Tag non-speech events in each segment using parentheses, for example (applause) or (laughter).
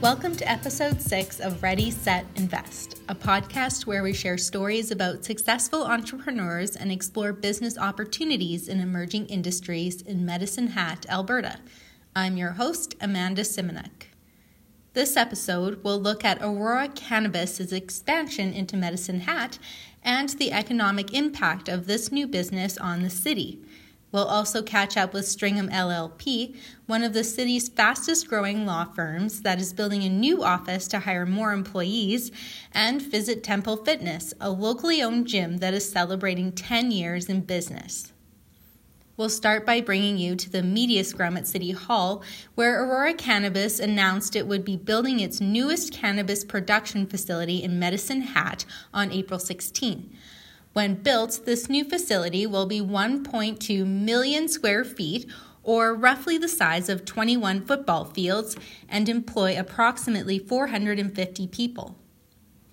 Welcome to episode six of Ready, Set, Invest, a podcast where we share stories about successful entrepreneurs and explore business opportunities in emerging industries in Medicine Hat, Alberta. I'm your host, Amanda Simonek. This episode will look at Aurora Cannabis's expansion into Medicine Hat and the economic impact of this new business on the city. We'll also catch up with Stringham LLP, one of the city's fastest growing law firms that is building a new office to hire more employees, and visit Temple Fitness, a locally owned gym that is celebrating 10 years in business. We'll start by bringing you to the media scrum at City Hall, where Aurora Cannabis announced it would be building its newest cannabis production facility in Medicine Hat on April 16. When built, this new facility will be 1.2 million square feet, or roughly the size of 21 football fields, and employ approximately 450 people.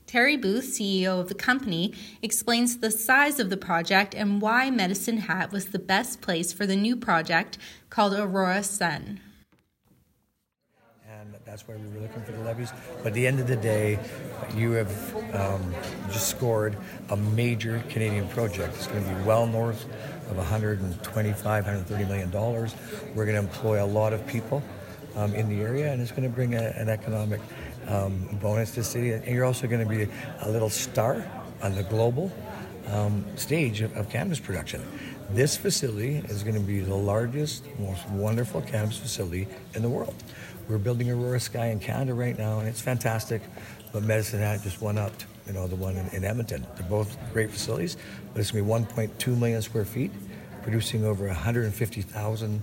Terry Booth, CEO of the company, explains the size of the project and why Medicine Hat was the best place for the new project called Aurora Sun that's why we were looking for the levies. But at the end of the day, you have um, just scored a major Canadian project. It's going to be well north of 125, 130 million dollars. We're going to employ a lot of people um, in the area, and it's going to bring a, an economic um, bonus to the city. And you're also going to be a little star on the global um, stage of, of cannabis production. This facility is going to be the largest, most wonderful cannabis facility in the world. We're building Aurora Sky in Canada right now, and it's fantastic. But Medicine Hat just went up, you know, the one in, in Edmonton. They're both great facilities, but it's going to be 1.2 million square feet, producing over 150,000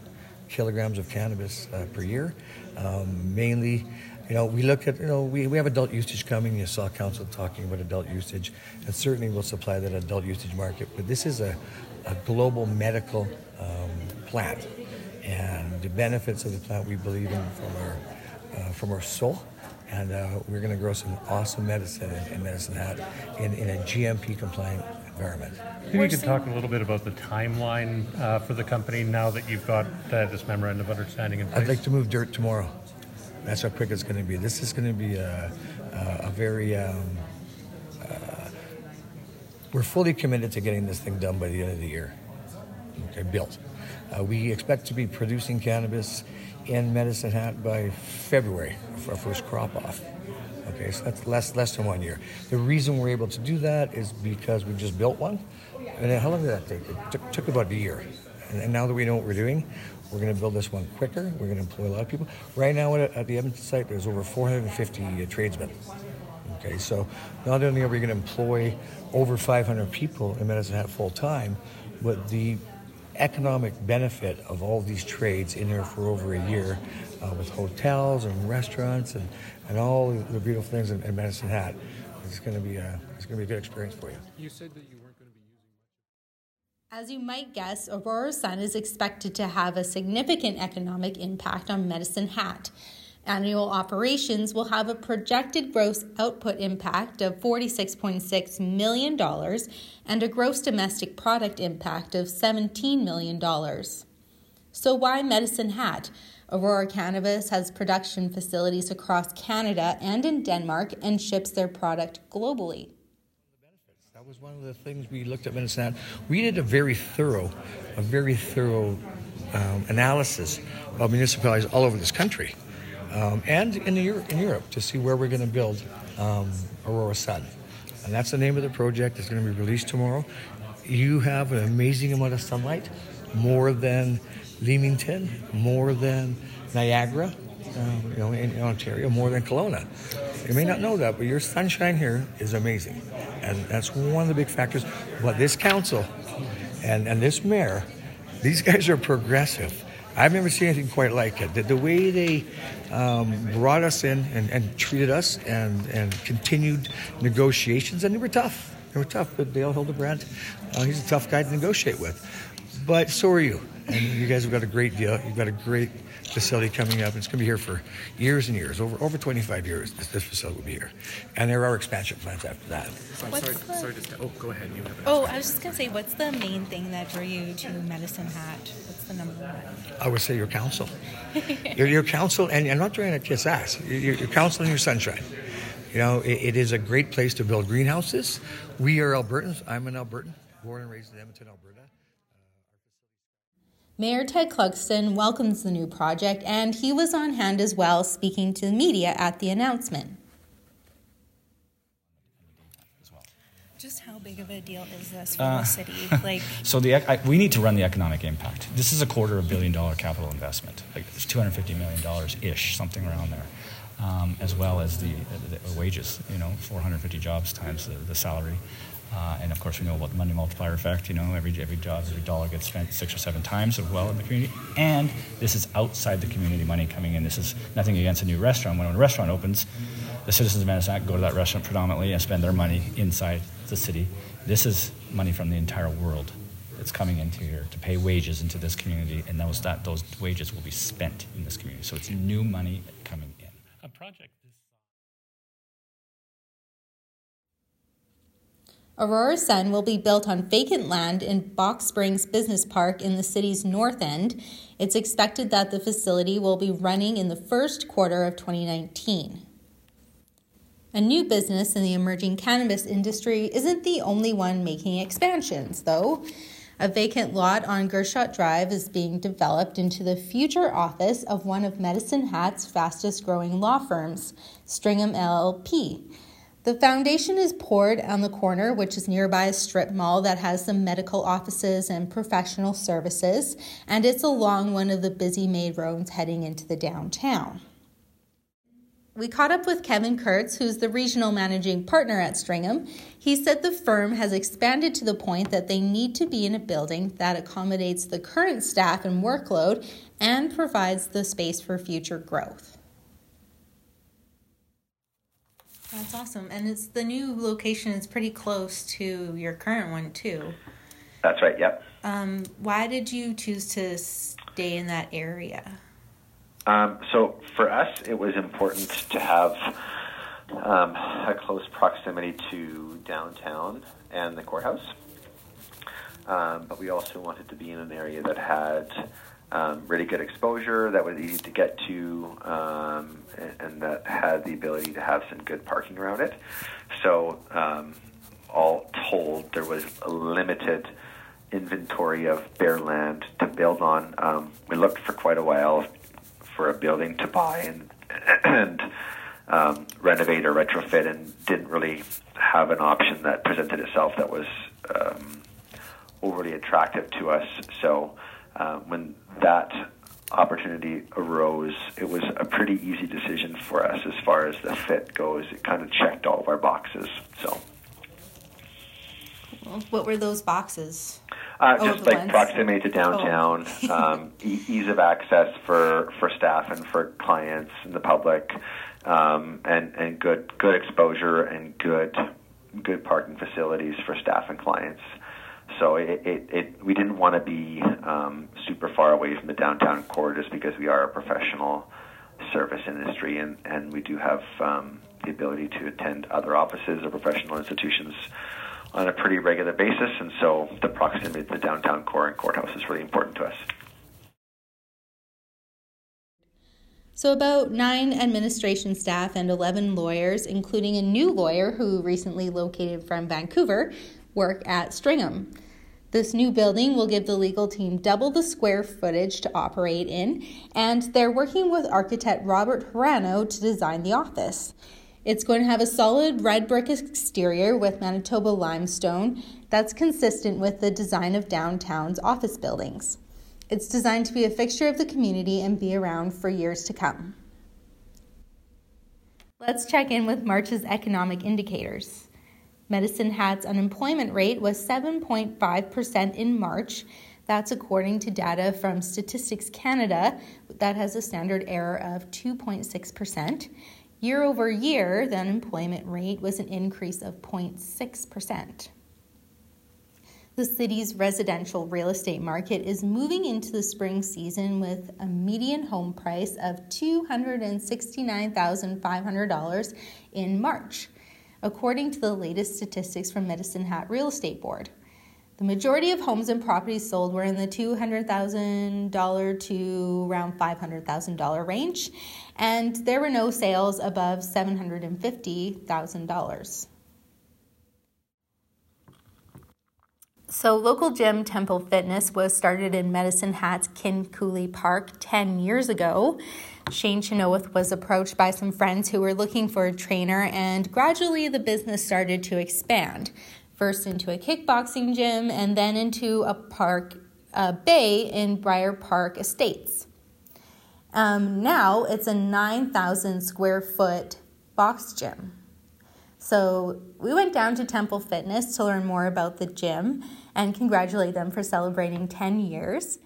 kilograms of cannabis uh, per year. Um, mainly, you know, we look at, you know, we, we have adult usage coming. You saw council talking about adult usage, and certainly we'll supply that adult usage market. But this is a, a global medical um, plant and the benefits of the plant we believe in from our uh, from our soul. And uh, we're going to grow some awesome medicine in, in Medicine Hat in, in a GMP compliant environment. Maybe you could talk a little bit about the timeline uh, for the company now that you've got uh, this memorandum of understanding in place. I'd like to move dirt tomorrow. That's how quick it's going to be. This is going to be a, a, a very. Um, uh, we're fully committed to getting this thing done by the end of the year. Okay, built. Uh, we expect to be producing cannabis in Medicine Hat by February for our first crop off. Okay, so that's less less than one year. The reason we're able to do that is because we've just built one. And how long did that take? It took, took about a year. And, and, now that we know what we're doing, we're going to build this one quicker. We're going to employ a lot of people. Right now at, the Edmonton site, there's over 450 uh, tradesmen. Okay, so not only are we going to employ over 500 people in Medicine Hat full time, but the economic benefit of all these trades in there for over a year uh, with hotels and restaurants and, and all the beautiful things in, in Medicine Hat. It's going to be a it's going to be a good experience for you. You said that you weren't going to be using much. As you might guess, Aurora Sun is expected to have a significant economic impact on Medicine Hat. Annual operations will have a projected gross output impact of $46.6 million and a gross domestic product impact of $17 million. So, why Medicine Hat? Aurora Cannabis has production facilities across Canada and in Denmark and ships their product globally. That was one of the things we looked at Medicine Hat. We did a very thorough, a very thorough um, analysis of municipalities all over this country um, and in, the, in Europe to see where we're going to build um, Aurora Sun. And that's the name of the project. It's going to be released tomorrow. You have an amazing amount of sunlight, more than Leamington, more than Niagara, um, you know, in, Ontario, more than Kelowna. You may not know that, but your sunshine here is amazing. And that's one of the big factors. But this council and, and this mayor, these guys are progressive I've never seen anything quite like it. The, the way they um, brought us in and, and, treated us and, and continued negotiations, and they were tough. They were tough, but Dale Hildebrandt, uh, he's a tough guy to negotiate with. but so are you. And you guys have got a great deal. You've got a great facility coming up. It's going to be here for years and years, over over 25 years. This, this facility will be here, and there are expansion plans after that. I'm What's sorry, the- sorry to, oh, go ahead. You have an Oh, I was just gonna say, what's the main thing that drew you to Medicine Hat? What's the number one? I would say your council. (laughs) your, your council, and I'm not trying to kiss ass. Your, your council and your sunshine. You know, it, it is a great place to build greenhouses. We are Albertans. I'm an Albertan, born and raised in Edmonton, Alberta. Mayor Ted Clugston welcomes the new project, and he was on hand as well, speaking to the media at the announcement. Just how big of a deal is this for the city? (laughs) Like, So the I, we need to run the economic impact. This is a quarter of a billion dollar capital investment. Like it's 250 million dollars ish, something around there, um, as well as the, the, the wages. You know, 450 jobs times the, the salary, uh, and of course we know about the money multiplier effect. You know, every every job, every dollar gets spent six or seven times as well in the community. And this is outside the community money coming in. This is nothing against a new restaurant. When a restaurant opens, the citizens of Hat go to that restaurant predominantly and spend their money inside the city. This is money from the entire world that's coming into here to pay wages into this community, and those that those wages will be spent in this community. So it's new money coming in. A project Aurora Sun will be built on vacant land in Box Springs Business Park in the city's north end. It's expected that the facility will be running in the first quarter of 2019. A new business in the emerging cannabis industry isn't the only one making expansions, though. A vacant lot on Gershaw Drive is being developed into the future office of one of Medicine Hat's fastest growing law firms, Stringham LLP. The foundation is poured on the corner, which is nearby a strip mall that has some medical offices and professional services, and it's along one of the busy main roads heading into the downtown. We caught up with Kevin Kurtz, who's the regional managing partner at Stringham. He said the firm has expanded to the point that they need to be in a building that accommodates the current staff and workload and provides the space for future growth. That's awesome. And it's the new location is pretty close to your current one too. That's right. Yep. Um, why did you choose to stay in that area? Um, so for us, it was important to have um, a close proximity to downtown and the courthouse. Um, but we also wanted to be in an area that had um, really good exposure, that was easy to get to, um, and, and that had the ability to have some good parking around it. So, um, all told, there was a limited inventory of bare land to build on. Um, we looked for quite a while for a building to buy and (clears throat) and um, renovate or retrofit, and didn't really have an option that presented itself that was um, overly attractive to us. So uh, when that opportunity arose, it was a pretty easy decision for us as far as the fit goes. It kind of checked all of our boxes. So. What were those boxes? Uh, Oh, just like proximity to downtown, (laughs) um, e- ease of access for, for staff and for clients and the public, um, and and good good exposure and good good parking facilities for staff and clients. So it, it, it we didn't want to be um, super far away from the downtown core just because we are a professional service industry and, and we do have um, the ability to attend other offices or professional institutions on a pretty regular basis, and so the proximity to the downtown core and courthouse is really important to us. So, about nine administration staff and 11 lawyers, including a new lawyer who recently located from Vancouver, work at Stringham. This new building will give the legal team double the square footage to operate in, and they're working with architect Robert Hirano to design the office. It's going to have a solid red brick exterior with Manitoba limestone that's consistent with the design of downtown's office buildings. It's designed to be a fixture of the community and be around for years to come. Let's check in with March's economic indicators. Medicine Hat's unemployment rate was 7.5% in March. That's according to data from Statistics Canada that has a standard error of 2.6%. Year over year, the unemployment rate was an increase of 0.6%. The city's residential real estate market is moving into the spring season with a median home price of $269,500 in March, according to the latest statistics from Medicine Hat Real Estate Board. The majority of homes and properties sold were in the $200,000 to around $500,000 range, and there were no sales above $750,000. So, local gym Temple Fitness was started in Medicine Hat's Kin Coulee Park 10 years ago. Shane Chenoweth was approached by some friends who were looking for a trainer, and gradually the business started to expand. First into a kickboxing gym, and then into a park a bay in Briar Park Estates. Um, now it's a 9,000 square foot box gym. So we went down to Temple Fitness to learn more about the gym and congratulate them for celebrating 10 years.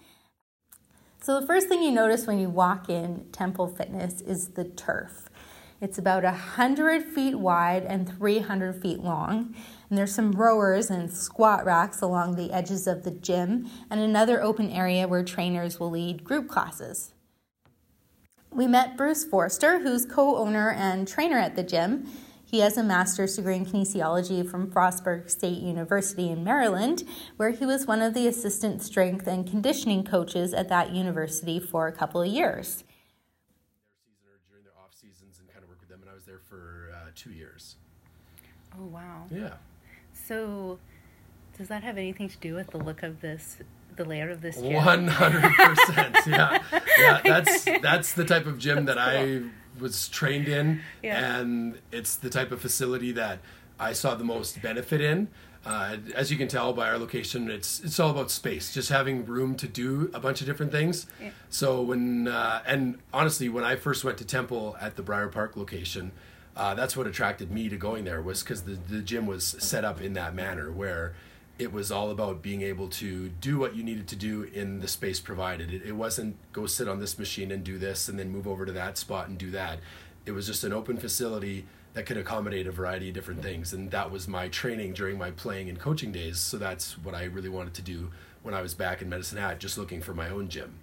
So the first thing you notice when you walk in Temple Fitness is the turf. It's about 100 feet wide and 300 feet long. And there's some rowers and squat racks along the edges of the gym, and another open area where trainers will lead group classes. We met Bruce Forster, who's co owner and trainer at the gym, he has a master's degree in kinesiology from Frostburg State University in Maryland, where he was one of the assistant strength and conditioning coaches at that university for a couple of years. Their season or during their off seasons and kind of work with them, and I was there for uh, two years. Oh wow! Yeah. So, does that have anything to do with the look of this the layout of this gym. One hundred percent. (laughs) Yeah, yeah. That's that's the type of gym that cool. I was trained in, yeah. and it's the type of facility that I saw the most benefit in. Uh, as you can tell by our location, it's it's all about space, just having room to do a bunch of different things. Yeah. So when uh, and honestly, when I first went to Temple at the Briar Park location, uh, that's what attracted me to going there was because the the gym was set up in that manner where it was all about being able to do what you needed to do in the space provided. It, it, wasn't go sit on this machine and do this and then move over to that spot and do that. It was just an open facility that could accommodate a variety of different things. And that was my training during my playing and coaching days. So that's what I really wanted to do when I was back in Medicine Hat, just looking for my own gym.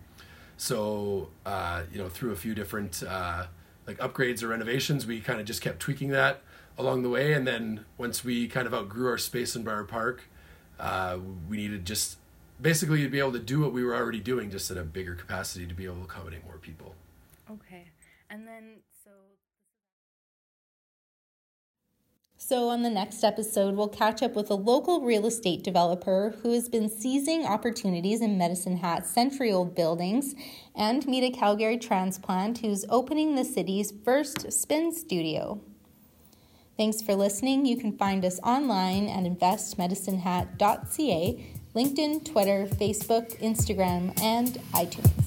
So, uh, you know, through a few different uh, like upgrades or renovations, we kind of just kept tweaking that along the way. And then once we kind of outgrew our space in Briar Park, uh, we needed just basically to be able to do what we were already doing, just at a bigger capacity to be able to accommodate more people. Okay, and then so. So, on the next episode, we'll catch up with a local real estate developer who has been seizing opportunities in Medicine Hat's century old buildings and meet a Calgary transplant who's opening the city's first spin studio. Thanks for listening. You can find us online at investmedicinehat.ca, LinkedIn, Twitter, Facebook, Instagram, and iTunes.